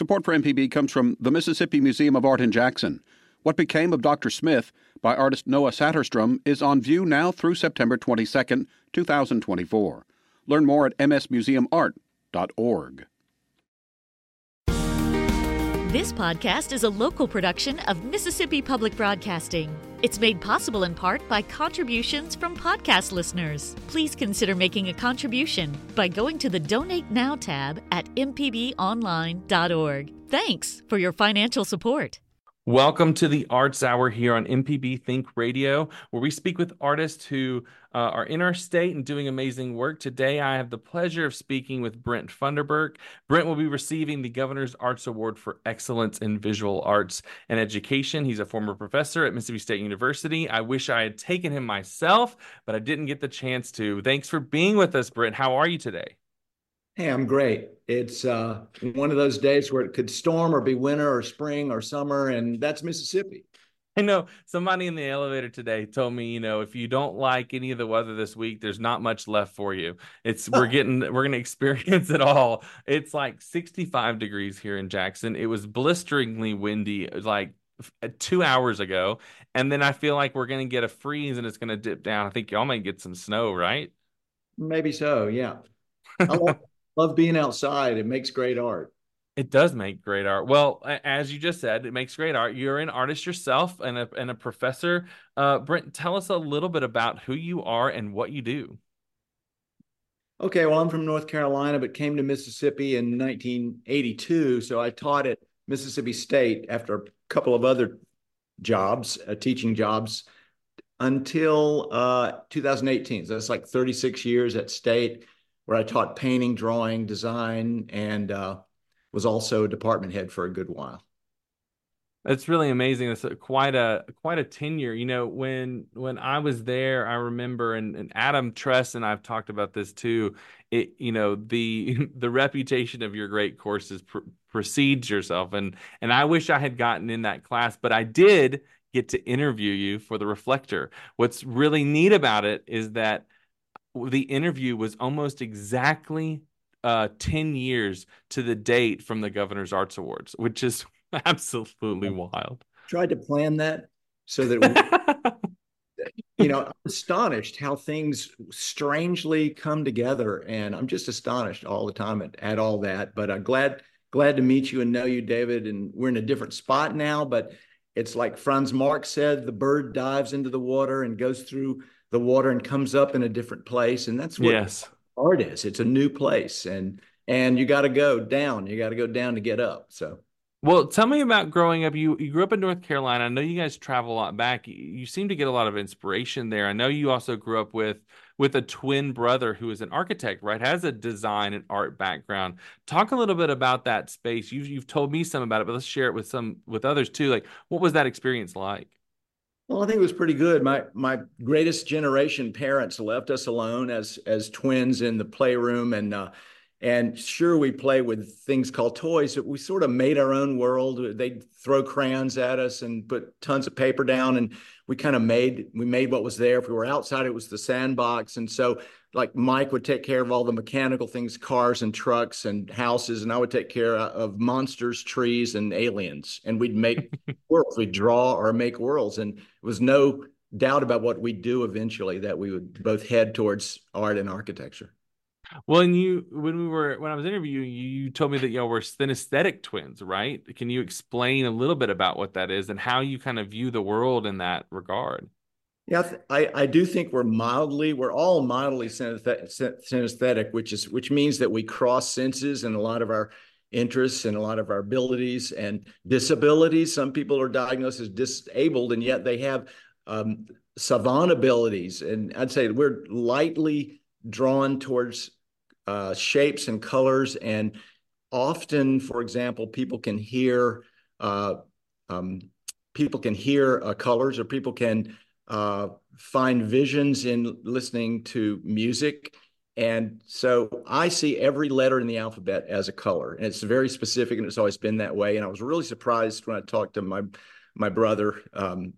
Support for MPB comes from the Mississippi Museum of Art in Jackson. What Became of Dr. Smith by artist Noah Saterstrom is on view now through September 22, 2024. Learn more at msmuseumart.org. This podcast is a local production of Mississippi Public Broadcasting. It's made possible in part by contributions from podcast listeners. Please consider making a contribution by going to the Donate Now tab at mpbonline.org. Thanks for your financial support. Welcome to the Arts Hour here on MPB Think Radio, where we speak with artists who uh, are in our state and doing amazing work. Today, I have the pleasure of speaking with Brent Funderburk. Brent will be receiving the Governor's Arts Award for Excellence in Visual Arts and Education. He's a former professor at Mississippi State University. I wish I had taken him myself, but I didn't get the chance to. Thanks for being with us, Brent. How are you today? Hey, I'm great. It's uh, one of those days where it could storm or be winter or spring or summer, and that's Mississippi. I know somebody in the elevator today told me, you know, if you don't like any of the weather this week, there's not much left for you. It's we're getting we're going to experience it all. It's like 65 degrees here in Jackson. It was blisteringly windy like uh, 2 hours ago, and then I feel like we're going to get a freeze and it's going to dip down. I think y'all may get some snow, right? Maybe so, yeah. Love being outside. It makes great art. It does make great art. Well, as you just said, it makes great art. You're an artist yourself and a, and a professor. Uh, Brent, tell us a little bit about who you are and what you do. Okay, well, I'm from North Carolina, but came to Mississippi in 1982. So I taught at Mississippi State after a couple of other jobs, uh, teaching jobs, until uh, 2018. So that's like 36 years at State where I taught painting, drawing, design, and uh, was also a department head for a good while. That's really amazing. It's quite a quite a tenure. You know, when when I was there, I remember, and, and Adam Trest and I've talked about this too. It, you know, the the reputation of your great courses pr- precedes yourself, and and I wish I had gotten in that class, but I did get to interview you for the Reflector. What's really neat about it is that the interview was almost exactly uh, 10 years to the date from the Governor's Arts Awards, which is absolutely wild. Tried to plan that so that, we, you know, I'm astonished how things strangely come together. And I'm just astonished all the time at, at all that. But I'm glad, glad to meet you and know you, David. And we're in a different spot now, but it's like Franz Marc said, the bird dives into the water and goes through the water and comes up in a different place. And that's what yes. art is. It's a new place. And and you got to go down. You got to go down to get up. So well, tell me about growing up. You you grew up in North Carolina. I know you guys travel a lot back. You seem to get a lot of inspiration there. I know you also grew up with with a twin brother who is an architect, right? Has a design and art background. Talk a little bit about that space. You've you've told me some about it, but let's share it with some with others too. Like, what was that experience like? Well, I think it was pretty good. My my greatest generation parents left us alone as as twins in the playroom, and uh, and sure we play with things called toys, but we sort of made our own world. They'd throw crayons at us and put tons of paper down, and we kind of made we made what was there. If we were outside, it was the sandbox, and so like Mike would take care of all the mechanical things, cars and trucks and houses, and I would take care of monsters, trees, and aliens. And we'd make worlds. We'd draw or make worlds, and it was no doubt about what we'd do eventually. That we would both head towards art and architecture. Well, and you when we were when I was interviewing you, you told me that y'all were synesthetic twins, right? Can you explain a little bit about what that is and how you kind of view the world in that regard? Yeah, I, I do think we're mildly, we're all mildly synesthetic, which is which means that we cross senses and a lot of our interests and a lot of our abilities and disabilities. Some people are diagnosed as disabled, and yet they have um, savant abilities. And I'd say we're lightly drawn towards uh, shapes and colors. And often, for example, people can hear uh, um, people can hear uh, colors, or people can uh, find visions in listening to music. And so I see every letter in the alphabet as a color, and it's very specific, and it's always been that way. And I was really surprised when I talked to my my brother um,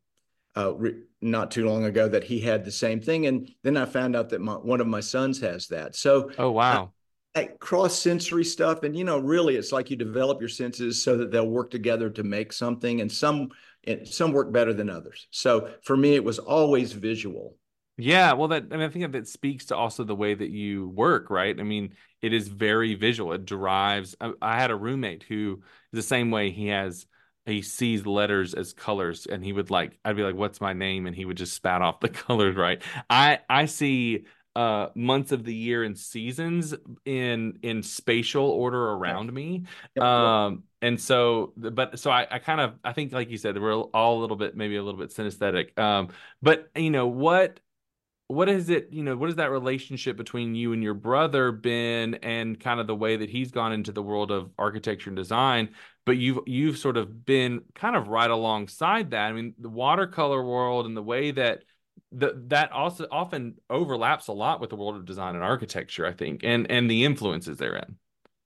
uh, re- not too long ago that he had the same thing, and then I found out that my, one of my sons has that. So, oh wow, that cross sensory stuff, and you know, really, it's like you develop your senses so that they'll work together to make something, and some and some work better than others. So for me, it was always visual. Yeah, well, that I mean, I think that speaks to also the way that you work, right? I mean, it is very visual. It derives. I, I had a roommate who the same way. He has he sees letters as colors, and he would like I'd be like, "What's my name?" and he would just spat off the colors. Right? I I see uh months of the year and seasons in in spatial order around me. Yep. um and so but so I, I kind of i think like you said we're all a little bit maybe a little bit synesthetic. Um but you know what what is it you know what is that relationship between you and your brother been and kind of the way that he's gone into the world of architecture and design? But you've you've sort of been kind of right alongside that. I mean the watercolor world and the way that the, that also often overlaps a lot with the world of design and architecture i think and and the influences therein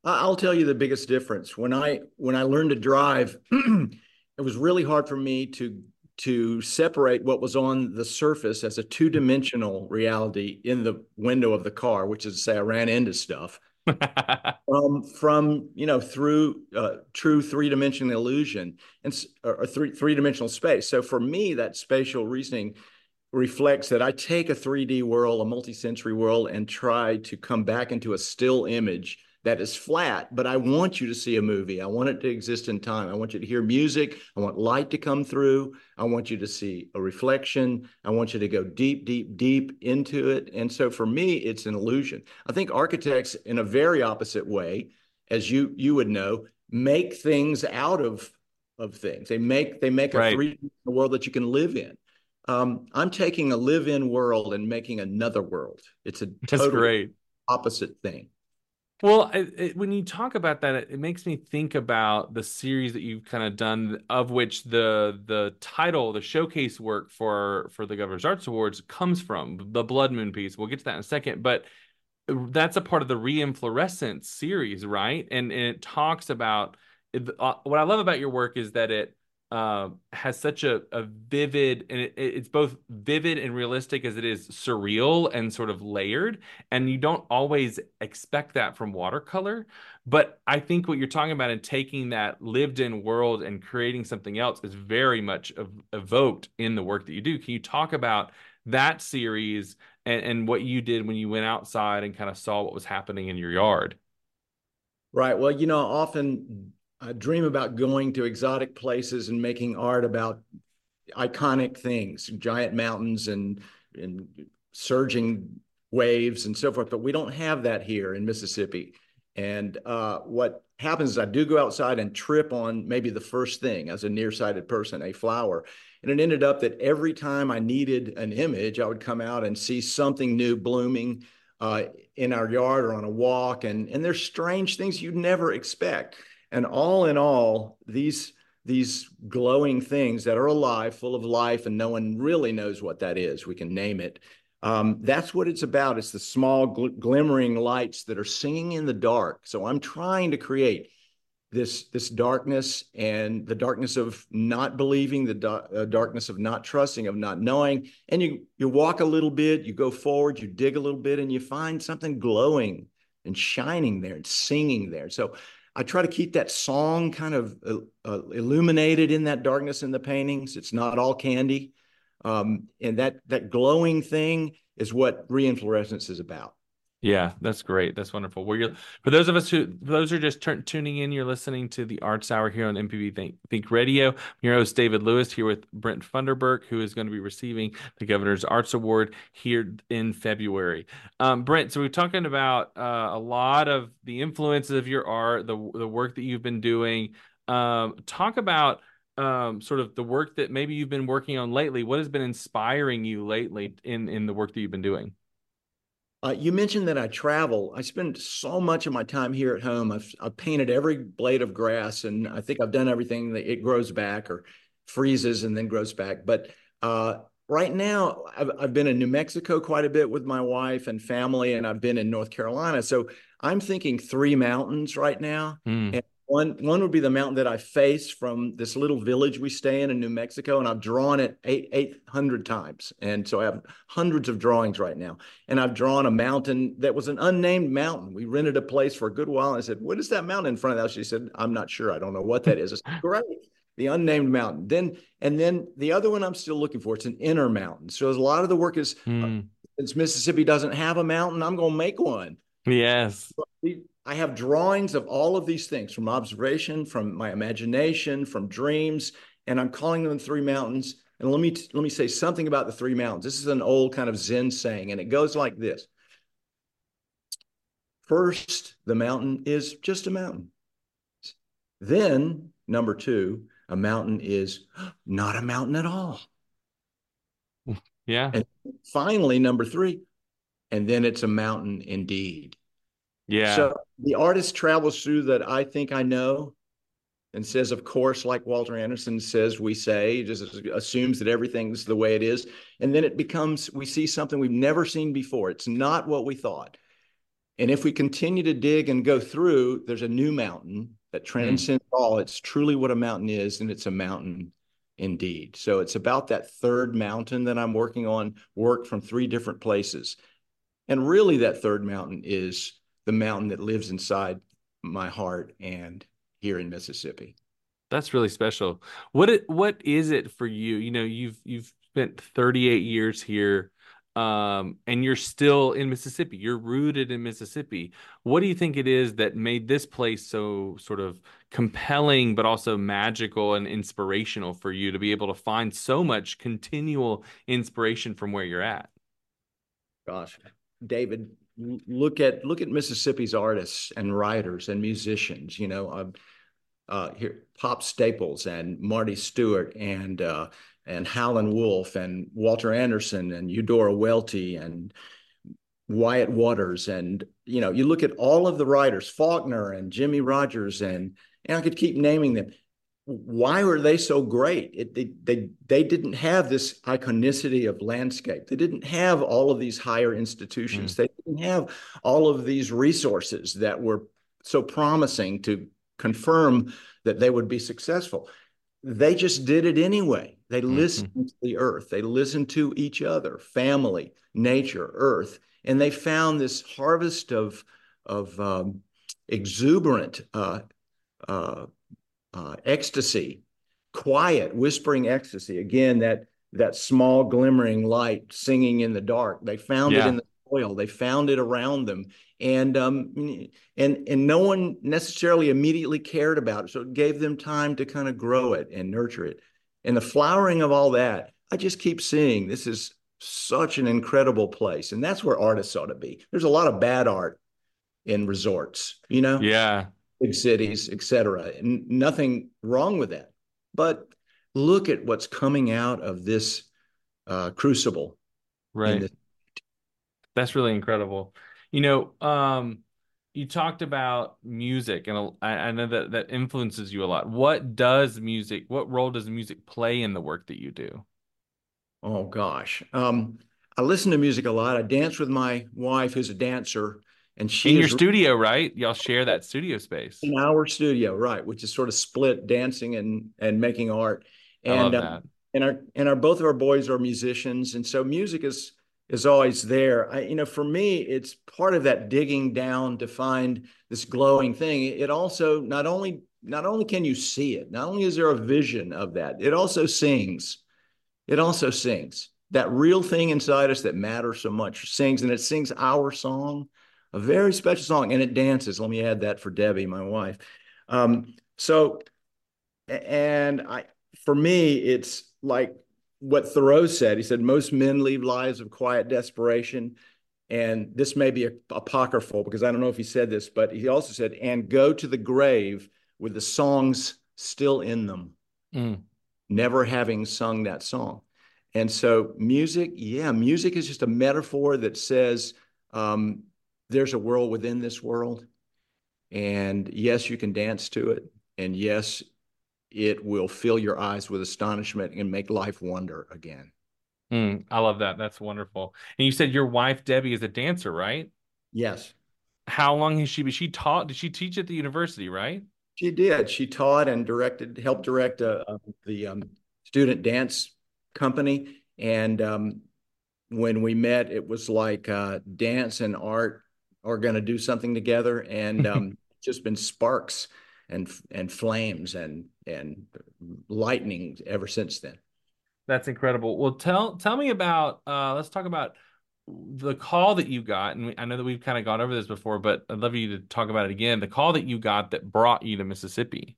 i'll tell you the biggest difference when i when i learned to drive it was really hard for me to to separate what was on the surface as a two-dimensional reality in the window of the car, which is to say I ran into stuff, um, from you know through uh, true three-dimensional illusion and or three three-dimensional space. So for me, that spatial reasoning reflects that I take a 3D world, a multi-sensory world, and try to come back into a still image that is flat, but I want you to see a movie. I want it to exist in time. I want you to hear music. I want light to come through. I want you to see a reflection. I want you to go deep, deep, deep into it. And so for me, it's an illusion. I think architects, in a very opposite way, as you you would know, make things out of of things. They make they make right. a three world that you can live in. Um, I'm taking a live-in world and making another world. It's a totally great opposite thing. Well, it, it, when you talk about that, it, it, makes me think about the series that you've kind of done, of which the the title, the showcase work for for the Governor's Arts Awards comes from the Blood Moon piece. We'll get to that in a second, but that's a part of the Reinflorescence series, right? And, and it talks about uh, what I love about your work is that it uh, has such a, a vivid and it, it's both vivid and realistic as it is surreal and sort of layered and you don't always expect that from watercolor but i think what you're talking about in taking that lived in world and creating something else is very much ev- evoked in the work that you do. Can you talk about that series and, and what you did when you went outside and kind of saw what was happening in your yard? Right. Well you know often I dream about going to exotic places and making art about iconic things, giant mountains and and surging waves and so forth. But we don't have that here in Mississippi. And uh, what happens is I do go outside and trip on maybe the first thing as a nearsighted person, a flower. And it ended up that every time I needed an image, I would come out and see something new blooming uh, in our yard or on a walk. And, and there's strange things you'd never expect. And all in all, these these glowing things that are alive, full of life, and no one really knows what that is. We can name it. Um, that's what it's about. It's the small gl- glimmering lights that are singing in the dark. So I'm trying to create this this darkness and the darkness of not believing, the uh, darkness of not trusting, of not knowing. And you you walk a little bit, you go forward, you dig a little bit, and you find something glowing and shining there and singing there. So I try to keep that song kind of uh, uh, illuminated in that darkness in the paintings. It's not all candy. Um, and that that glowing thing is what reinflorescence is about. Yeah, that's great. That's wonderful. You're for those of us who those are just tuning in, you're listening to the Arts Hour here on MPB Think, Think Radio. I'm your host David Lewis here with Brent Funderburk, who is going to be receiving the Governor's Arts Award here in February. Um, Brent, so we're talking about uh, a lot of the influences of your art, the the work that you've been doing. Um, talk about um, sort of the work that maybe you've been working on lately. What has been inspiring you lately in in the work that you've been doing? Uh, you mentioned that I travel. I spend so much of my time here at home. I've, I've painted every blade of grass, and I think I've done everything that it grows back or freezes and then grows back. But uh, right now, I've, I've been in New Mexico quite a bit with my wife and family, and I've been in North Carolina. So I'm thinking three mountains right now. Mm. And One one would be the mountain that I face from this little village we stay in in New Mexico, and I've drawn it eight eight hundred times, and so I have hundreds of drawings right now. And I've drawn a mountain that was an unnamed mountain. We rented a place for a good while, and I said, "What is that mountain in front of that?" She said, "I'm not sure. I don't know what that is." I said, "Great." The unnamed mountain. Then and then the other one I'm still looking for. It's an inner mountain. So a lot of the work is mm. uh, since Mississippi doesn't have a mountain, I'm going to make one. Yes. I have drawings of all of these things from observation, from my imagination, from dreams, and I'm calling them the three mountains. And let me let me say something about the three mountains. This is an old kind of Zen saying, and it goes like this. First, the mountain is just a mountain. Then, number two, a mountain is not a mountain at all. Yeah. And finally, number three, and then it's a mountain indeed. Yeah. So the artist travels through that I think I know and says, of course, like Walter Anderson says, we say, just assumes that everything's the way it is. And then it becomes, we see something we've never seen before. It's not what we thought. And if we continue to dig and go through, there's a new mountain that hmm. transcends mm. all. It's truly what a mountain is, and it's a mountain indeed. So it's about that third mountain that I'm working on, work from three different places. And really, that third mountain is the mountain that lives inside my heart and here in Mississippi. That's really special. What it, what is it for you? You know, you've you've spent 38 years here um, and you're still in Mississippi. You're rooted in Mississippi. What do you think it is that made this place so sort of compelling, but also magical and inspirational for you to be able to find so much continual inspiration from where you're at? Gosh, David, look at look at Mississippi's artists and writers and musicians. You know, uh, uh, here Pop Staples and Marty Stuart and uh, and Howlin' Wolf and Walter Anderson and Eudora Welty and Wyatt Waters and you know you look at all of the writers Faulkner and Jimmy Rogers and and I could keep naming them why were they so great? It, they, they, they didn't have this iconicity of landscape. They didn't have all of these higher institutions. Mm. They didn't have all of these resources that were so promising to confirm that they would be successful. They just did it anyway. They mm-hmm. listened to the earth, they listened to each other, family, nature, earth, and they found this harvest of, of um, exuberant uh, uh, uh, ecstasy, quiet, whispering ecstasy. Again, that that small glimmering light singing in the dark. They found yeah. it in the soil. They found it around them, and um, and and no one necessarily immediately cared about it. So it gave them time to kind of grow it and nurture it. And the flowering of all that, I just keep seeing this is such an incredible place, and that's where artists ought to be. There's a lot of bad art in resorts, you know. Yeah, big cities, et cetera. And nothing wrong with that. But look at what's coming out of this uh, crucible. Right. That's really incredible. You know, um, you talked about music, and I, I know that that influences you a lot. What does music? What role does music play in the work that you do? Oh gosh, um, I listen to music a lot. I dance with my wife, who's a dancer, and she in your studio, right? Y'all share that studio space. In our studio, right, which is sort of split dancing and and making art. And uh, and our and our both of our boys are musicians, and so music is is always there. I, you know, for me, it's part of that digging down to find this glowing thing. It also not only not only can you see it, not only is there a vision of that, it also sings. It also sings. That real thing inside us that matters so much sings, and it sings our song a very special song, and it dances. Let me add that for Debbie, my wife. Um, so, and I, for me, it's like what Thoreau said. He said, most men lead lives of quiet desperation. And this may be apocryphal because I don't know if he said this, but he also said, and go to the grave with the songs still in them, mm. never having sung that song. And so, music, yeah, music is just a metaphor that says, um, there's a world within this world. And yes, you can dance to it. And yes, it will fill your eyes with astonishment and make life wonder again. Mm, I love that. That's wonderful. And you said your wife Debbie is a dancer, right? Yes. How long has she been? She taught? Did she teach at the university? Right. She did. She taught and directed, helped direct uh, uh, the um, student dance company. And um, when we met, it was like uh, dance and art are going to do something together, and um, just been sparks and and flames and and lightning ever since then. That's incredible. Well, tell tell me about. Uh, let's talk about the call that you got, and I know that we've kind of gone over this before, but I'd love you to talk about it again. The call that you got that brought you to Mississippi.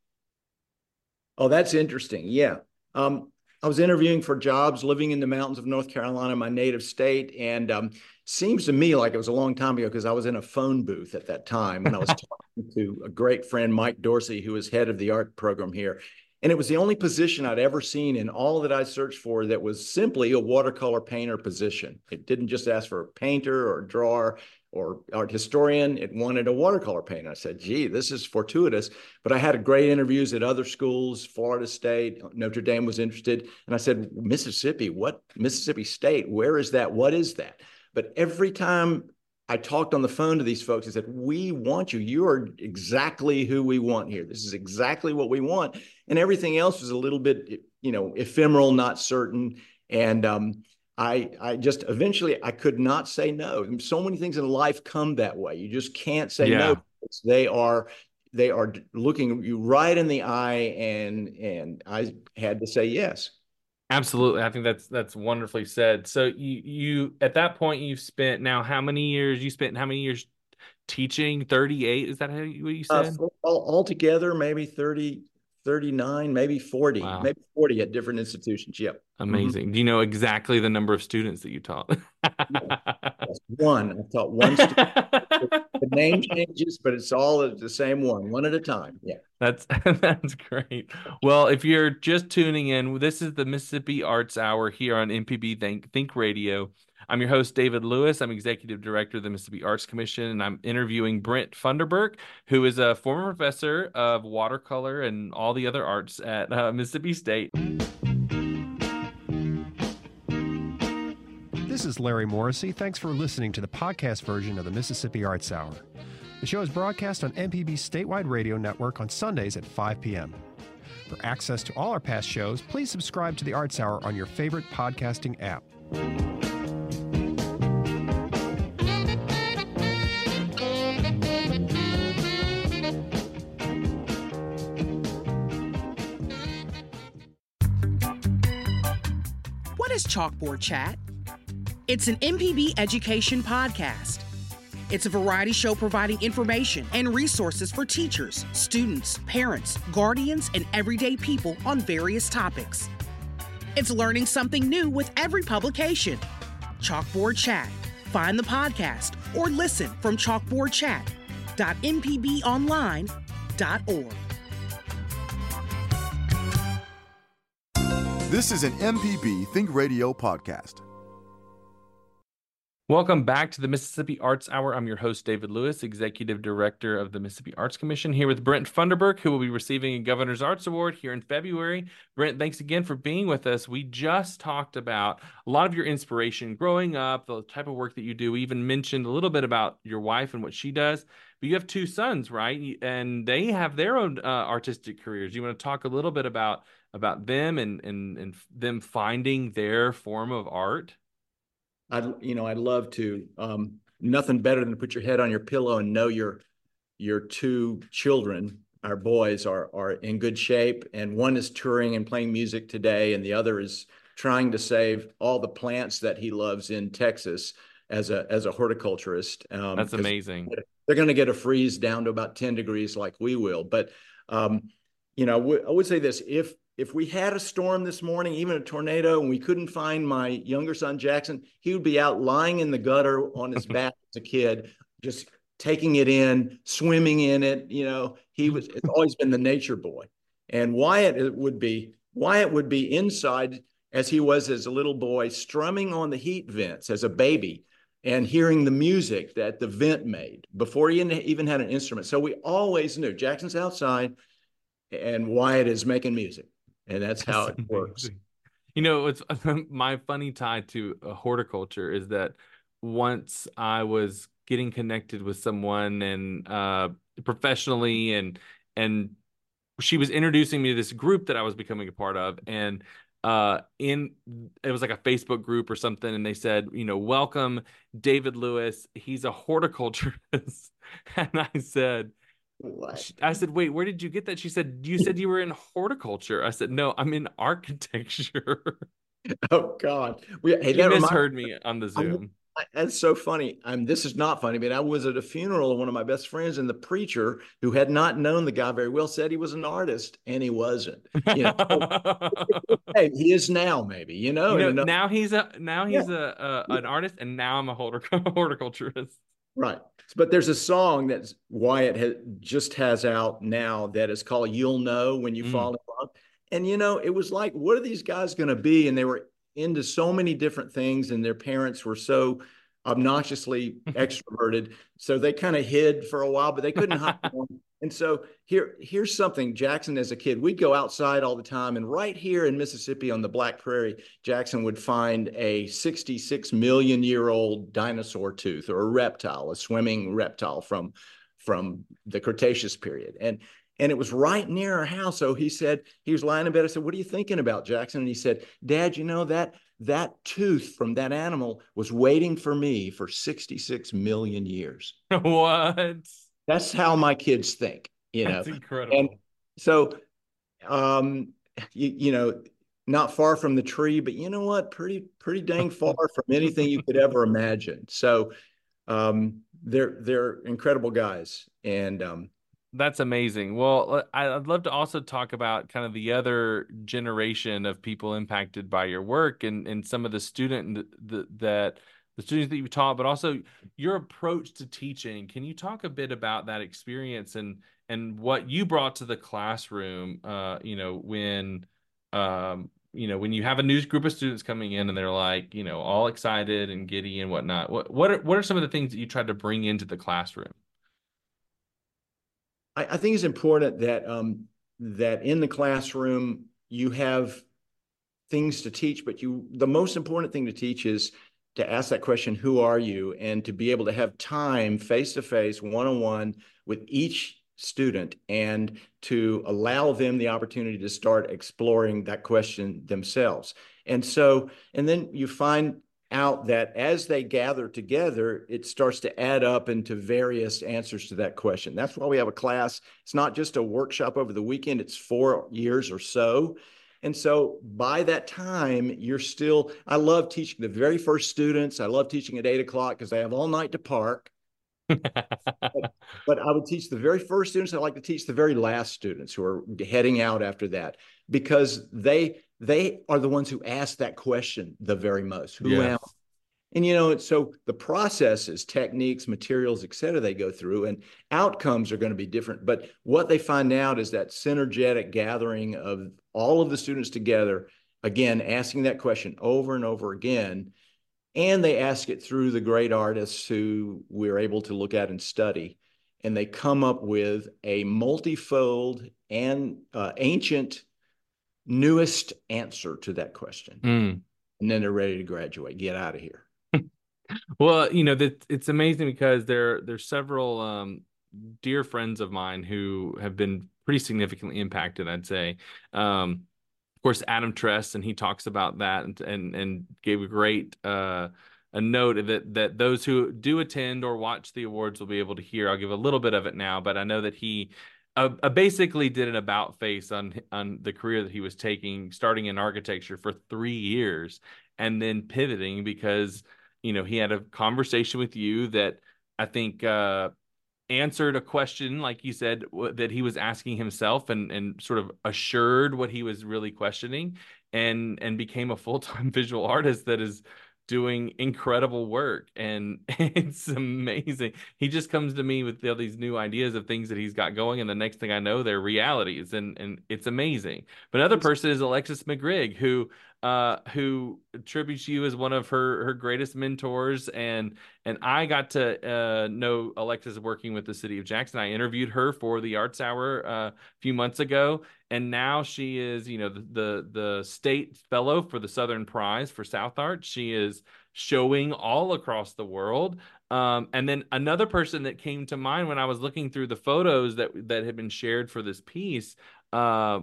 Oh, that's interesting. Yeah. Um, I was interviewing for jobs living in the mountains of North Carolina, my native state, and um, seems to me like it was a long time ago because I was in a phone booth at that time and I was talking to a great friend, Mike Dorsey, who is head of the art program here. And it was the only position I'd ever seen in all that I searched for that was simply a watercolor painter position. It didn't just ask for a painter or a drawer or art historian. It wanted a watercolor painter. I said, gee, this is fortuitous. But I had great interviews at other schools, Florida State, Notre Dame was interested. And I said, Mississippi, what? Mississippi State, where is that? What is that? But every time I talked on the phone to these folks. I said, We want you. You are exactly who we want here. This is exactly what we want. And everything else was a little bit, you know, ephemeral, not certain. And um, I, I just eventually I could not say no. So many things in life come that way. You just can't say yeah. no. They are they are looking you right in the eye, and and I had to say yes. Absolutely. I think that's that's wonderfully said. So you you at that point you've spent now how many years you spent how many years teaching 38 is that how you, what you uh, said? Uh, all, altogether maybe 30 39 maybe 40 wow. maybe 40 at different institutions yep. Amazing. Mm-hmm. do you know exactly the number of students that you taught? Yes, one. I taught one the name changes but it's all the same one one at a time yeah. That's that's great. Well if you're just tuning in this is the mississippi arts hour here on mpb think, think radio I'm your host, David Lewis. I'm executive director of the Mississippi Arts Commission, and I'm interviewing Brent Funderburk, who is a former professor of watercolor and all the other arts at uh, Mississippi State. This is Larry Morrisey. Thanks for listening to the podcast version of the Mississippi Arts Hour. The show is broadcast on MPB's statewide radio network on Sundays at 5 p.m. For access to all our past shows, please subscribe to the Arts Hour on your favorite podcasting app. Is Chalkboard Chat? It's an MPB education podcast. It's a variety show providing information and resources for teachers, students, parents, guardians, and everyday people on various topics. It's learning something new with every publication. Chalkboard Chat. Find the podcast or listen from chalkboardchat.mpbonline.org. This is an MPB Think Radio podcast. Welcome back to the Mississippi Arts Hour. I'm your host, David Lewis, Executive Director of the Mississippi Arts Commission, here with Brent Funderburk, who will be receiving a Governor's Arts Award here in February. Brent, thanks again for being with us. We just talked about a lot of your inspiration growing up, the type of work that you do. We even mentioned a little bit about your wife and what she does. But you have two sons, right? And they have their own uh, artistic careers. You want to talk a little bit about about them and and and them finding their form of art? I'd you know I'd love to. Um, nothing better than to put your head on your pillow and know your your two children, our boys, are are in good shape, and one is touring and playing music today, and the other is trying to save all the plants that he loves in Texas as a as a horticulturist. Um, That's amazing. They're going to get a freeze down to about ten degrees, like we will. But um, you know, I would say this: if if we had a storm this morning, even a tornado, and we couldn't find my younger son Jackson, he would be out lying in the gutter on his back as a kid, just taking it in, swimming in it. You know, he was it's always been the nature boy. And Wyatt would be Wyatt would be inside as he was as a little boy, strumming on the heat vents as a baby and hearing the music that the vent made before he even had an instrument. So we always knew Jackson's outside and Wyatt is making music and that's how that's it works. You know, it's my funny tie to horticulture is that once I was getting connected with someone and uh, professionally and and she was introducing me to this group that I was becoming a part of, and uh in it was like a facebook group or something and they said you know welcome david lewis. He's a horticulturist. And i said what? I said, wait, where did you get that? She said, you said you were in horticulture. I said, no, I'm in architecture. Oh God, we hey, that misheard me on the Zoom. I'm, that's so funny. I'm. This is not funny, but I was at a funeral of one of my best friends, and the preacher, who had not known the guy very well, said he was an artist, and he wasn't. You know, hey, he is now, maybe. You know, you know now he's a now he's yeah. a, a, an artist, and now I'm a horticulturist. Right. But there's a song that Wyatt has, just has out now that is called You'll Know When You mm. Fall in Love. And, you know, it was like, what are these guys going to be? And they were into so many different things, and their parents were so obnoxiously extroverted. So they kind of hid for a while, but they couldn't hide. And so here, here's something Jackson as a kid, we'd go outside all the time. And right here in Mississippi on the Black Prairie, Jackson would find a 66 million year old dinosaur tooth or a reptile, a swimming reptile from, from the Cretaceous period. And and it was right near our house. So he said, he was lying in bed. I said, What are you thinking about, Jackson? And he said, Dad, you know that that tooth from that animal was waiting for me for 66 million years. what? That's how my kids think, you know. That's incredible. And so, um, you, you know, not far from the tree, but you know what? Pretty, pretty dang far from anything you could ever imagine. So, um, they're they're incredible guys, and um, that's amazing. Well, I'd love to also talk about kind of the other generation of people impacted by your work and and some of the student that the students that you taught, but also your approach to teaching. Can you talk a bit about that experience and and what you brought to the classroom? Uh, you know, when um, you know, when you have a new group of students coming in and they're like, you know, all excited and giddy and whatnot. What what are what are some of the things that you tried to bring into the classroom? I, I think it's important that um, that in the classroom you have things to teach, but you the most important thing to teach is to ask that question, who are you? And to be able to have time face to face, one on one with each student and to allow them the opportunity to start exploring that question themselves. And so, and then you find out that as they gather together, it starts to add up into various answers to that question. That's why we have a class. It's not just a workshop over the weekend, it's four years or so. And so by that time, you're still, I love teaching the very first students. I love teaching at eight o'clock because they have all night to park. but, but, I would teach the very first students. I like to teach the very last students who are heading out after that because they they are the ones who ask that question the very most. Who am and you know, so the processes, techniques, materials, et cetera, they go through and outcomes are going to be different. But what they find out is that synergetic gathering of all of the students together, again, asking that question over and over again. And they ask it through the great artists who we're able to look at and study. And they come up with a multifold and uh, ancient, newest answer to that question. Mm. And then they're ready to graduate, get out of here well, you know that it's amazing because there there's several um, dear friends of mine who have been pretty significantly impacted. I'd say, um, of course, Adam Trest, and he talks about that and and, and gave a great uh, a note that that those who do attend or watch the awards will be able to hear. I'll give a little bit of it now, but I know that he uh, uh, basically did an about face on on the career that he was taking, starting in architecture for three years, and then pivoting because you know, he had a conversation with you that I think uh, answered a question, like you said, w- that he was asking himself, and and sort of assured what he was really questioning, and and became a full time visual artist that is doing incredible work and it's amazing. He just comes to me with all these new ideas of things that he's got going and the next thing i know they're realities and and it's amazing. But another person is alexis mcgrigg who uh, who attributes you as one of her her greatest mentors and and I got to uh, know Alexis working with the city of Jackson. I interviewed her for the Arts Hour uh, a few months ago, and now she is you know the, the the state fellow for the Southern Prize for South Art. She is showing all across the world. Um, and then another person that came to mind when I was looking through the photos that that had been shared for this piece uh,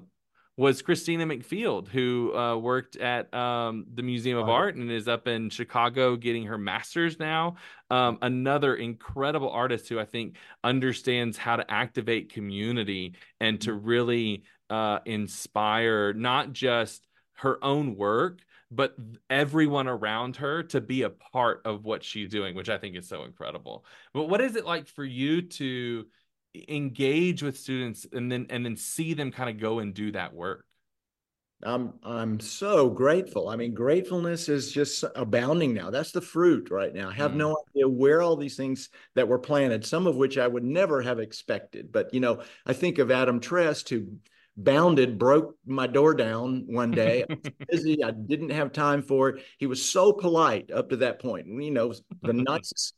was Christina McField, who uh, worked at um, the Museum of Art and is up in Chicago getting her master's now. Um, another incredible artist who I think understands how to activate community and to really uh, inspire not just her own work, but everyone around her to be a part of what she's doing, which I think is so incredible. But what is it like for you to? Engage with students and then and then see them kind of go and do that work I'm I'm so grateful. I mean, gratefulness is just abounding now. That's the fruit right now. I have mm. no idea where all these things that were planted, some of which I would never have expected. But you know, I think of Adam Trest who bounded, broke my door down one day. I was busy. I didn't have time for it. He was so polite up to that point. You know, the nicest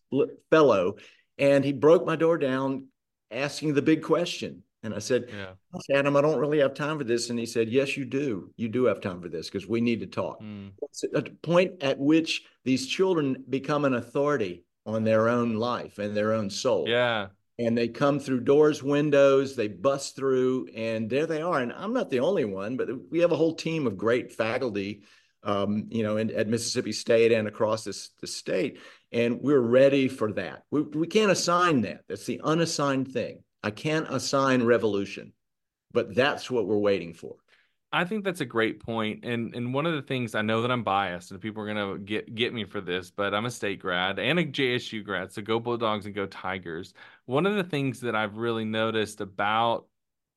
fellow. And he broke my door down, asking the big question. And I said, yeah. Adam, I don't really have time for this. And he said, Yes, you do. You do have time for this because we need to talk. Mm. It's a point at which these children become an authority on their own life and their own soul. Yeah. And they come through doors, windows, they bust through, and there they are. And I'm not the only one, but we have a whole team of great faculty, um, you know, in, at Mississippi State and across this the state and we're ready for that. We, we can't assign that. That's the unassigned thing. I can't assign revolution, but that's what we're waiting for. I think that's a great point. And and one of the things I know that I'm biased and people are gonna get get me for this, but I'm a state grad and a JSU grad. So go Bulldogs and go Tigers. One of the things that I've really noticed about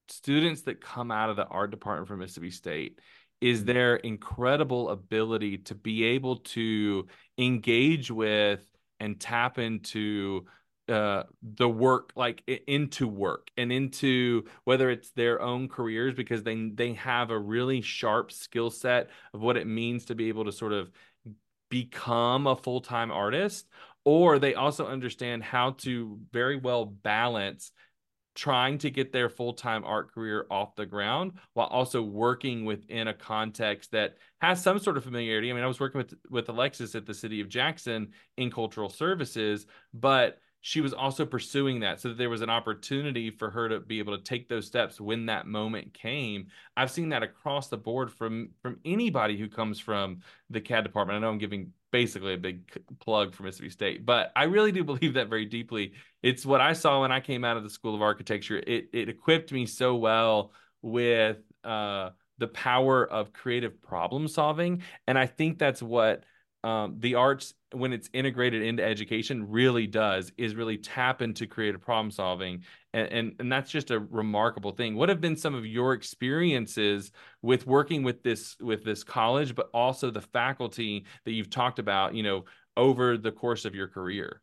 students that come out of the art department from Mississippi State is their incredible ability to be able to engage with and tap into uh, the work like into work and into whether it's their own careers because they they have a really sharp skill set of what it means to be able to sort of become a full-time artist or they also understand how to very well balance trying to get their full-time art career off the ground while also working within a context that has some sort of familiarity. I mean, I was working with with Alexis at the city of Jackson in cultural services, but she was also pursuing that so that there was an opportunity for her to be able to take those steps when that moment came i've seen that across the board from from anybody who comes from the cad department i know i'm giving basically a big plug for mississippi state but i really do believe that very deeply. It's what i saw when i came out of the school of architecture. It, it equipped me so well with uh, the power of creative problem solving and i think that's what um, the arts when it's integrated into education really does is really tap into creative problem solving and, and and that's just a remarkable thing what have been some of your experiences with working with this with this college but also the faculty that you've talked about you know over the course of your career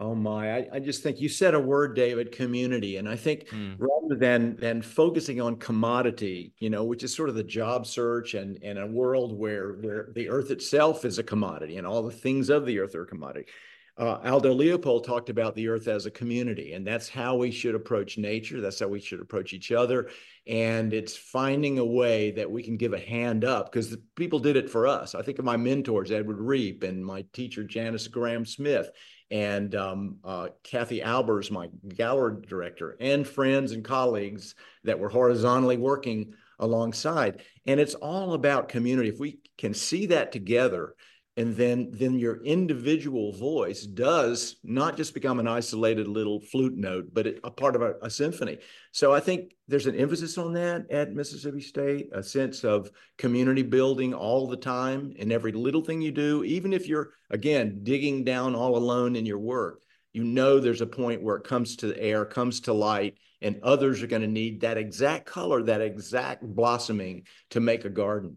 Oh my, I, I, just think you said a word, David, community. And I think mm. rather than than focusing on commodity, you know, which is sort of the job search and, and a world where where the earth itself is a commodity and all the things of the earth are a commodity. Uh, Aldo Leopold talked about the earth as a community, and that's how we should approach nature. That's how we should approach each other. And it's finding a way that we can give a hand up because people did it for us. I think of my mentors, Edward Reep, and my teacher, Janice Graham Smith and um, uh, Kathy Albers, my gallery director, and friends and colleagues that were horizontally working alongside. And it's all about community. If we can see that together, and then then your individual voice does not just become an isolated little flute note but it, a part of a, a, symphony. So i think there's an emphasis on that at mississippi state a sense of community building all the time in every little thing you do even if you're again digging down all alone in your work. You know there's a point where it comes to the air comes to light and others are going to need that exact color that exact blossoming to make a garden.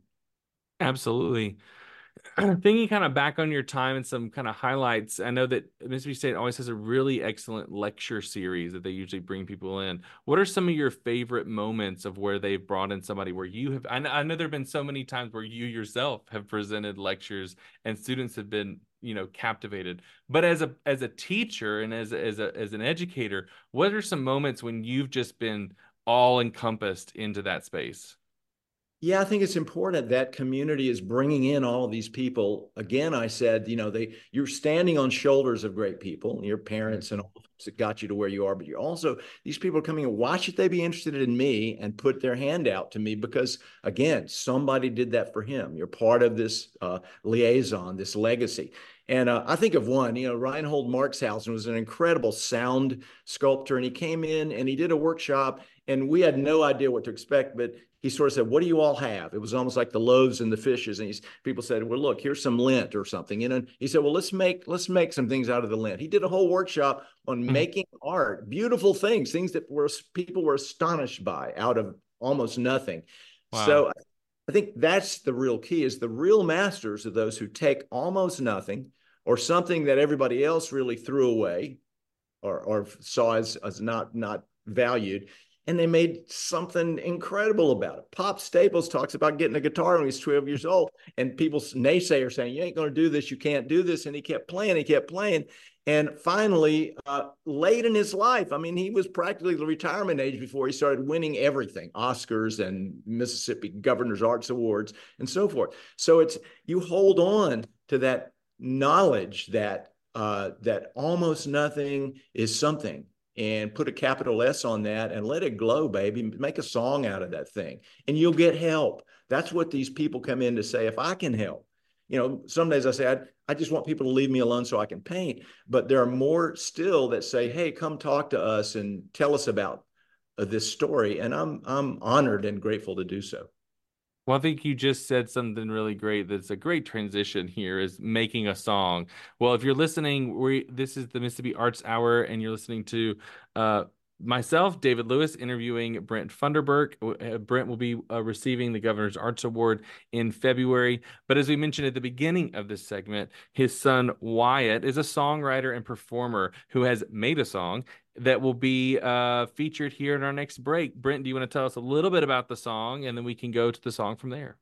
Absolutely thinking kind of back on your time and some kind of highlights, I know that Mississippi State always has a really excellent lecture series that they usually bring people in. What are some of your favorite moments of where they've brought in somebody where you have? I know, I know there have been so many times where you yourself have presented lectures and students have been you know captivated but as a as a teacher and as as a as an educator what are some moments when you've just been all encompassed into that space Yeah, I think it's important that community is bringing in all of these people. Again, I said, you know, they you're standing on shoulders of great people, your parents and all that got you to where you are, but you're also these people are coming in. Why should they be interested in me and put their hand out to me? Because again, somebody did that for him. You're part of this uh, liaison, this legacy. And uh, I think of one, you know, Reinhold Marxhausen was an incredible sound sculptor, and he came in and he did a workshop, and we had no idea what to expect, but he sort of said, "What do you all have?" It was almost like the loaves and the fishes, and he's, people said, "Well, look, here's some lint or something." You know, he said, "Well, let's make let's make some things out of the lint." He did a whole workshop on mm-hmm. making art, beautiful things, things that were people were astonished by out of almost nothing. Wow. So I think that's the real key: is the real masters are those who take almost nothing or something that everybody else really threw away or or saw as as not not valued and they made something incredible about it. Pop Staples talks about getting a guitar when he's 12 years old, and people naysayers saying, You ain't going to do this, you can't do this. And he kept playing, he kept playing. And finally, uh, late in his life, I mean, he was practically the retirement age before he started winning everything Oscars and Mississippi Governor's Arts Awards and so forth. So it's you hold on to that knowledge that uh, that almost nothing is something and put a capital S on that and let it glow, baby. Make a song out of that thing and you'll get help. That's what these people come in to say. If I can help, you know, some days I say, I, I just want people to leave me alone so I can paint. But there are more still that say, hey, come talk to us and tell us about uh, this story. And I'm, I'm honored and grateful to do so. Well, I think you just said something really great. That's a great transition here is making a song. Well, if you're listening, we this is the Mississippi Arts Hour, and you're listening to uh, myself, David Lewis, interviewing Brent Funderburk. Uh, Brent will be uh, receiving the Governor's Arts Award in February. But as we mentioned at the beginning of this segment, his son Wyatt is a songwriter and performer who has made a song that will be uh, featured here in our next break. Brent, do you want to tell us a little bit about the song, and then we can go to the song from there?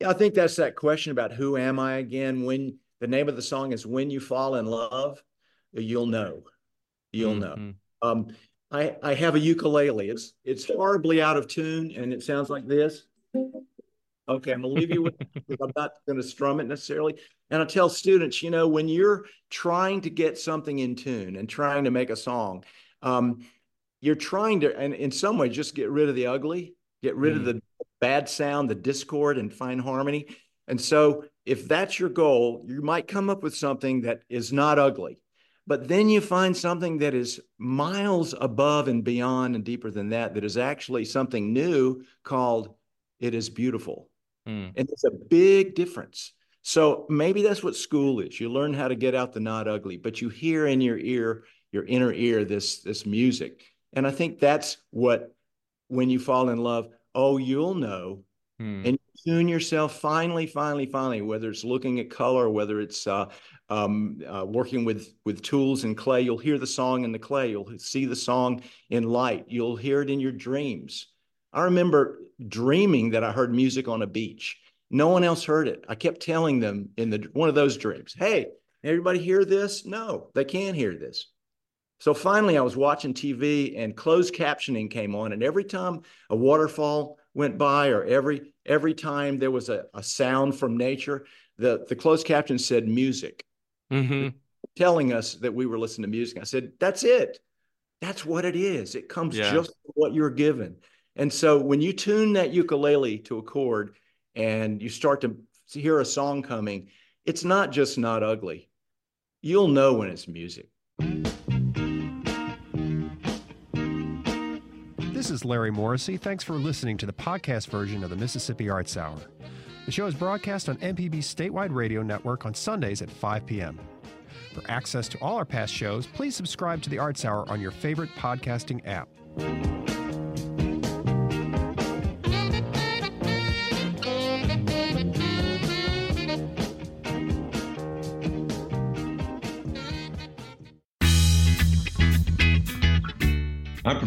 Yeah, I think that's that question about who am I again. When the name of the song is "When You Fall in Love," you'll know. You'll mm-hmm. know. Um, I, I have a ukulele. It's it's horribly out of tune and it sounds like this. Okay, I'm gonna leave you with I'm not gonna strum it necessarily. And I tell students, you know, when you're trying to get something in tune and trying to make a song, um, you're trying to, and in some way, just get rid of the ugly, get rid mm. of the bad sound, the discord, and find harmony. And so, if that's your goal, you might come up with something that is not ugly. But then you find something that is miles above and beyond and deeper than that, that is actually something new called It is Beautiful. Mm. And it's a big difference. So maybe that's what school is. You learn how to get out the not ugly, but you hear in your ear, your inner ear, this, this music. And I think that's what, when you fall in love, oh, you'll know. Mm. And tune yourself finally, finally, finally, whether it's looking at color, whether it's uh, um, uh, working with with tools and clay. You'll hear the song in the clay. You'll see the song in light. You'll hear it in your dreams. I remember dreaming that I heard music on a beach. No one else heard it. I kept telling them in the one of those dreams, "Hey, everybody hear this?" No, they can't hear this. So finally, I was watching TV and closed captioning came on, and every time a waterfall went by, or every every time there was a, a sound from nature, the the closed caption said music mm-hmm. telling us that we were listening to music. I said, that's it. That's what it is. It comes yeah. just what you're given. And so when you tune that ukulele to a chord and you start to hear a song coming, it's not just not ugly. You'll know when it's music. This is Larry Morrisey. Thanks for listening to the podcast version of the Mississippi Arts Hour. The show is broadcast on MPB's statewide radio network on Sundays at 5 p.m. For access to all our past shows, please subscribe to the Arts Hour on your favorite podcasting app.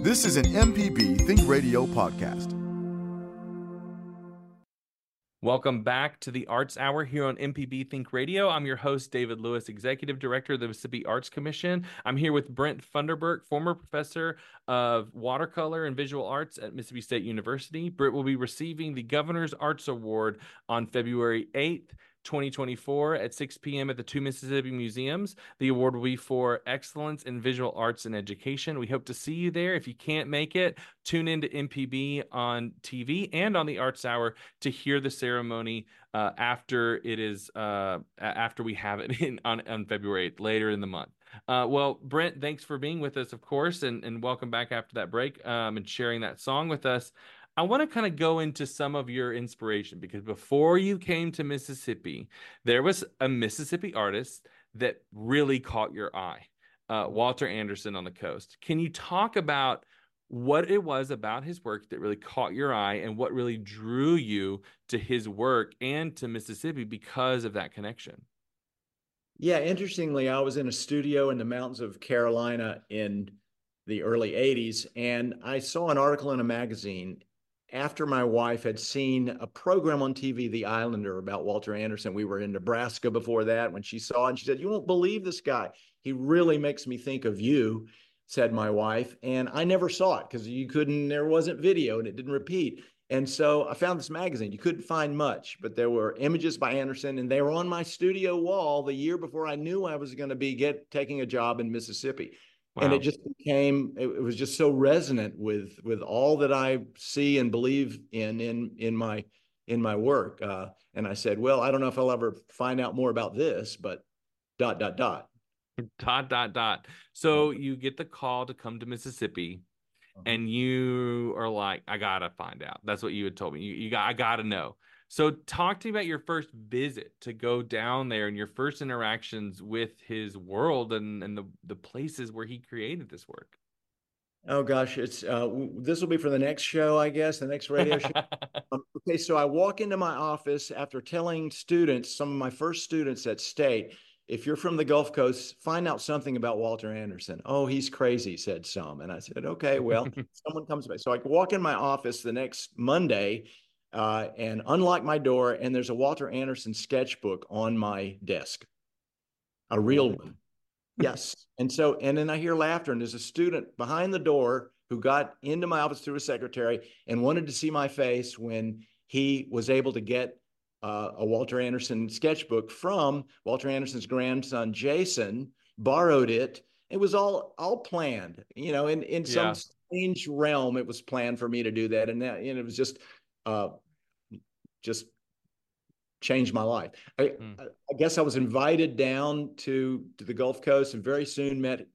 This is an MPB Think Radio podcast. Welcome back to the Arts Hour here on MPB Think Radio. I'm your host, David Lewis, Executive Director of the Mississippi Arts Commission. I'm here with Brent Funderburk, former professor of watercolor and visual arts at Mississippi State University. Brent will be receiving the Governor's Arts Award on February 8th. 2024 at 6 p.m. at the two Mississippi Museums. The award will be for excellence in visual arts and education. We hope to see you there. If you can't make it, tune in to MPB on TV and on the Arts Hour to hear the ceremony uh, after it is uh, after we have it in on, on February 8th, later in the month. Uh, well, Brent, thanks for being with us, of course, and, and welcome back after that break um, and sharing that song with us. I want to kind of go into some of your inspiration because before you came to Mississippi, there was a Mississippi artist that really caught your eye, uh, Walter Anderson on the coast. Can you talk about what it was about his work that really caught your eye and what really drew you to his work and to Mississippi because of that connection? Yeah, interestingly, I was in a studio in the mountains of Carolina in the early 80s, and I saw an article in a magazine after my wife had seen a program on TV, The Islander, about Walter Anderson. We were in Nebraska before that when she saw it, and she said, You won't believe this guy. He really makes me think of you, said my wife. And I never saw it because you couldn't, there wasn't video and it didn't repeat. And so I found this magazine. You couldn't find much, but there were images by Anderson, and they were on my studio wall the year before I knew I was going to be get taking a job in Mississippi. Wow. And it just became it, it was just so resonant with with all that I see and believe in in in my in my work. Uh, and I said, well, I don't know if I'll ever find out more about this, but dot dot dot dot dot dot. So you get the call to come to Mississippi, uh-huh. and you are like, I gotta find out. That's what you had told me. You, you got, I gotta know. So talk to me about your first visit to go down there and your first interactions with his world and, and the, the places where he created this work. Oh gosh, it's uh, this will be for the next show, I guess, the next radio show. um, okay, so I walk into my office after telling students, some of my first students at State, if you're from the Gulf Coast, find out something about Walter Anderson. Oh, he's crazy, said some, and I said, okay, well, someone comes by. So I walk in my office the next Monday uh, and unlock my door, and there's a Walter Anderson sketchbook on my desk, a real one. Yes. And so, and then I hear laughter, and there's a student behind the door who got into my office through a secretary and wanted to see my face when he was able to get uh, a Walter Anderson sketchbook from Walter Anderson's grandson, Jason, borrowed it. It was all all planned, you know, in, in some yeah. strange realm, it was planned for me to do that. And that, and it was just uh, just changed my life. I, mm. I, guess I was invited down to, to the Gulf Coast and very soon met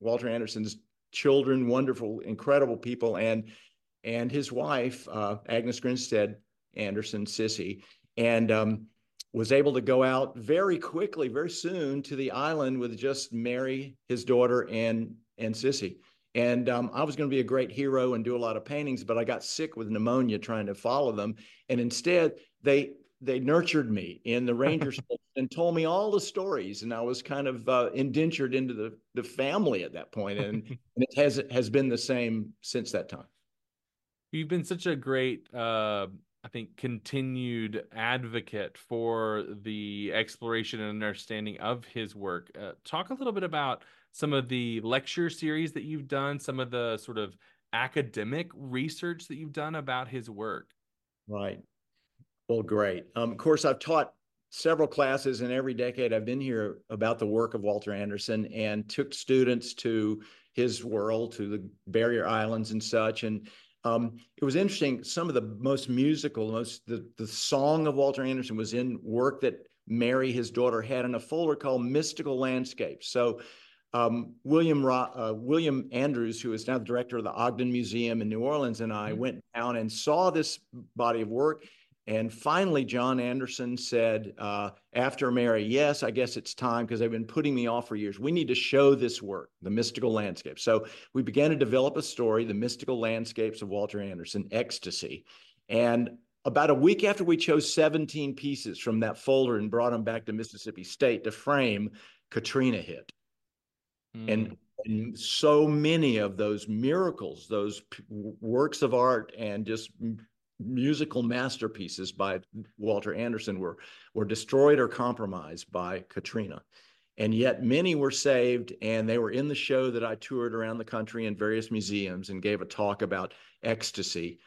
Walter Anderson's children, wonderful, incredible people, and and his wife, uh, Agnes Grinstead Anderson, Sissy, and um, was able to go out very quickly, very soon to the island with just Mary, his daughter, and and Sissy. And um, I was going to be a great hero and do a lot of paintings, but I got sick with pneumonia trying to follow them. And instead, they they nurtured me in the ranger and told me all the stories. And I was kind of uh, indentured into the the family at that point, and, and it has it has been the same since that time. You've been such a great. Uh... I think continued advocate for the exploration and understanding of his work. Uh, talk a little bit about some of the lecture series that you've done, some of the sort of academic research that you've done about his work. Right. Well, great. Um, of course, I've taught several classes in every decade I've been here about the work of Walter Anderson and took students to his world, to the barrier islands and such. And um, it was interesting. Some of the most musical, most the, the song of Walter Anderson was in work that Mary, his daughter, had in a folder called Mystical Landscapes. So um, William uh, William Andrews, who is now the director of the Ogden Museum in New Orleans, and I mm-hmm. went down and saw this body of work. And finally, John Anderson said, uh, after Mary, yes, I guess it's time because they've been putting me off for years. We need to show this work, the mystical landscape. So we began to develop a story, the mystical landscapes of Walter Anderson, Ecstasy. And about a week after we chose 17 pieces from that folder and brought them back to Mississippi State to frame, Katrina hit. Mm. And, and so many of those miracles, those p- works of art and just musical masterpieces by Walter Anderson were, were destroyed or compromised by Katrina. And yet many were saved, and they were in the show that I toured around the country in various museums and gave a talk about ecstasy,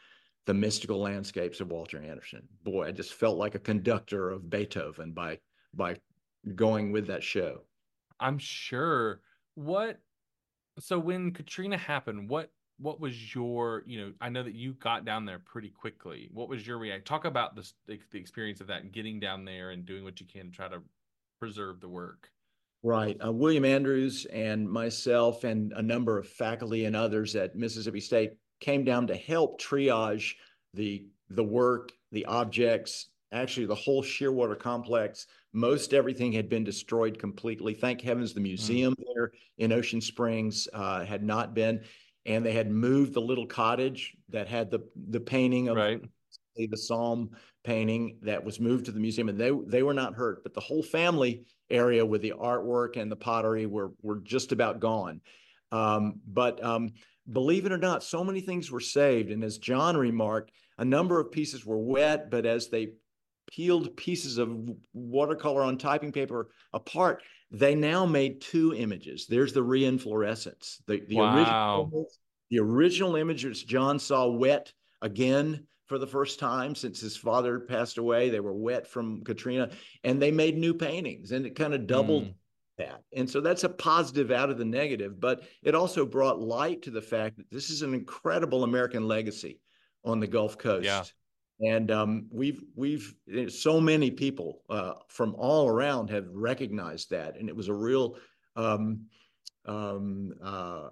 the mystical landscapes of Walter Anderson. Boy, I just felt like a conductor of Beethoven by by going with that show. I'm sure. What so when Katrina happened, what what was your you know i know that you got down there pretty quickly. What was your react talk about this, the, experience of that getting down there and doing what you can to try to preserve the work. Right. Uh, william andrews and myself and a number of faculty and others at mississippi state came down to help triage the the work the objects actually the whole shearwater complex most everything had been destroyed completely thank heavens the hmm. museum mm. there in ocean springs uh, had not been and they had moved the little cottage that had the the painting of right. the psalm painting that was moved to the museum and they they were not hurt but the whole family area with the artwork and the pottery were were just about gone um, but um, believe it or not so many things were saved and as john remarked a number of pieces were wet but as they peeled pieces of watercolor on typing paper apart they now made two images. There's the reinflorescence. The, the wow. original the original image which John saw wet again for the first time since his father passed away. They were wet from Katrina, and they made new paintings, and it kind of doubled mm. that. And so that's a positive out of the negative, but it also brought light to the fact that this is an incredible American legacy on the Gulf Coast. Yeah and um, we've we've eh, so many people uh, from all around have recognized that, and it was a real um, um, uh,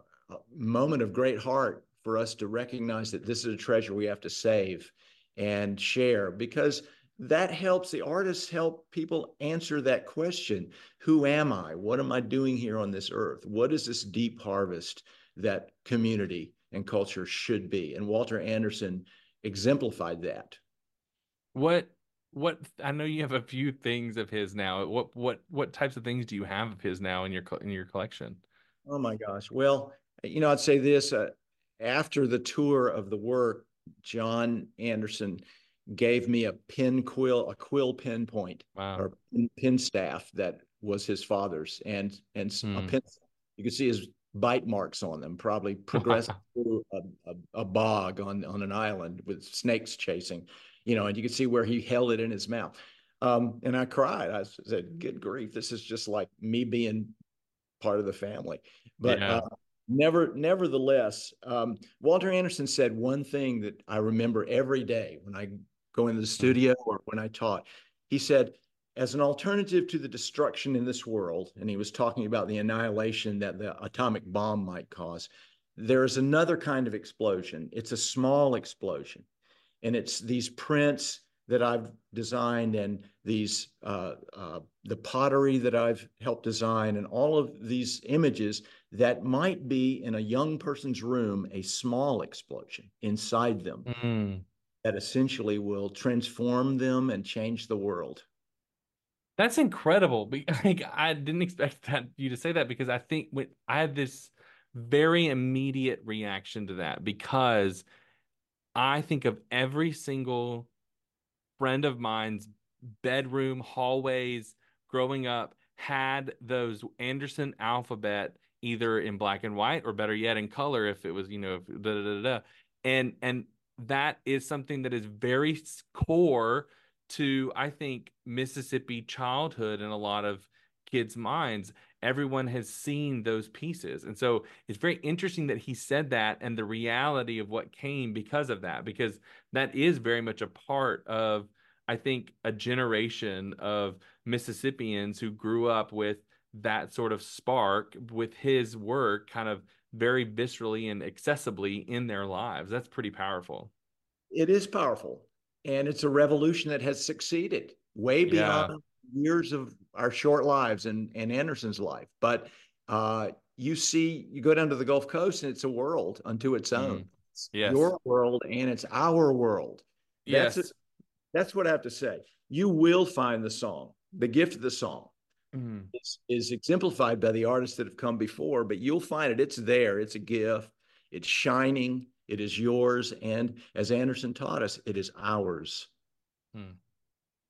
moment of great heart for us to recognize that this is a treasure we have to save and share because that helps the artists help people answer that question who am i? What am i doing here on this earth? What is this deep harvest that community and culture should be? And walter anderson exemplified that. What what I know you have a few things of his now. What what what types of things do you have of his now in your in your collection? Oh my gosh. Well, you know, I'd say this uh, after the tour of the work, John Anderson gave me a pin quill, a quill pin point wow. or pin, pin, staff that was his father's, and and hmm. a pin. You can see his bite marks on them, probably progressing through a, a, a, bog on, on an island with snakes chasing, you know, and you could see where he held it in his mouth. Um, and I cried. I said, good grief, this is just like me being part of the family. But yeah. uh, never, nevertheless, um, Walter Anderson said one thing that I remember every day when I go into the studio or when I taught. He said, as an alternative to the destruction in this world, and he was talking about the annihilation that the atomic bomb might cause, there is another kind of explosion. It's a small explosion. And it's these prints that I've designed and these uh, uh, the pottery that I've helped design and all of these images that might be in a young person's room a small explosion inside them mm. that essentially will transform them and change the world. That's incredible. Like, I didn't expect that you to say that because I think when I had this very immediate reaction to that because I think of every single friend of mine's bedroom hallways growing up had those Anderson alphabet either in black and white or better yet in color if it was you know da, da, da, da. and and that is something that is very core to I think Mississippi childhood in a lot of kids' minds. Everyone has seen those pieces. And so it's very interesting that he said that and the reality of what came because of that, because that is very much a part of, I think, a generation of Mississippians who grew up with that sort of spark with his work kind of very viscerally and accessibly in their lives. That's pretty powerful. It is powerful and it's a revolution that has succeeded way beyond yeah. years of our short lives and, and Anderson's life. But uh, you see, you go down to the Gulf Coast and it's a world unto its own. Mm. It's yes. your world and it's our world. That's yes. A, that's what I have to say. You will find the song, the gift of the song. Mm. Is, is exemplified by the artists that have come before, but you'll find it. It's there. It's a gift. It's shining. It is yours. And as Anderson taught us, it is ours. Hmm.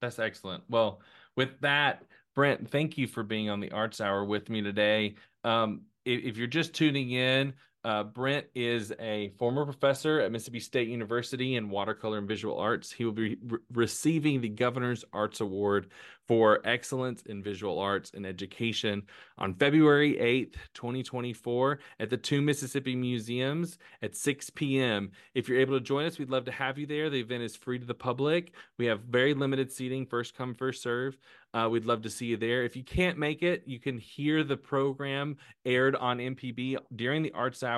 That's excellent. Well, with that, Brent, thank you for being on the Arts Hour with me today. Um, if, if, you're just tuning in, uh, Brent is a former professor at Mississippi State University in watercolor and visual arts. He will be re- receiving the Governor's Arts Award for excellence in visual arts and education on February 8th, 2024, at the two Mississippi Museums at 6 p.m. If you're able to join us, we'd love to have you there. The event is free to the public. We have very limited seating, first come, first serve. Uh, we'd love to see you there. If you can't make it, you can hear the program aired on MPB during the Arts Hour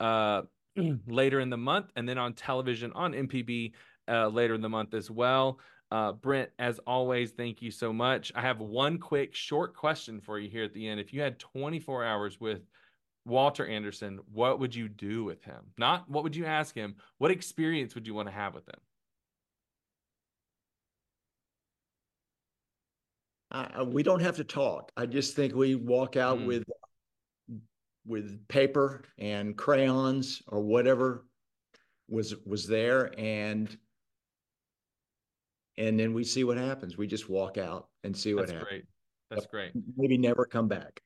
uh, later in the month, and then on television on MPB uh, later in the month as well. Uh, Brent, as always, thank you so much. I have one quick, short question for you here at the end. If you had 24 hours with Walter Anderson, what would you do with him? Not what would you ask him? What experience would you want to have with him? uh, we don't have to talk. I just think we walk out mm. with with paper and crayons or whatever was was there and and then we see what happens. We just walk out and see what That's happens. Great. That's great. Maybe never come back.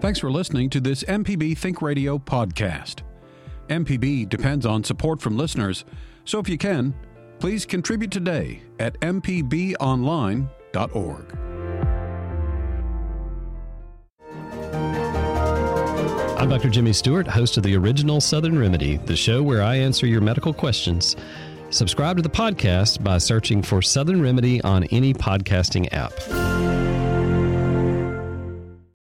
Thanks for listening to this MPB Think Radio podcast. MPB depends on support from listeners, so if you can, Please contribute today at mpbonline.org. I'm Dr. Jimmy Stewart, host of the original Southern Remedy, the show where I answer your medical questions. Subscribe to the podcast by searching for Southern Remedy on any podcasting app.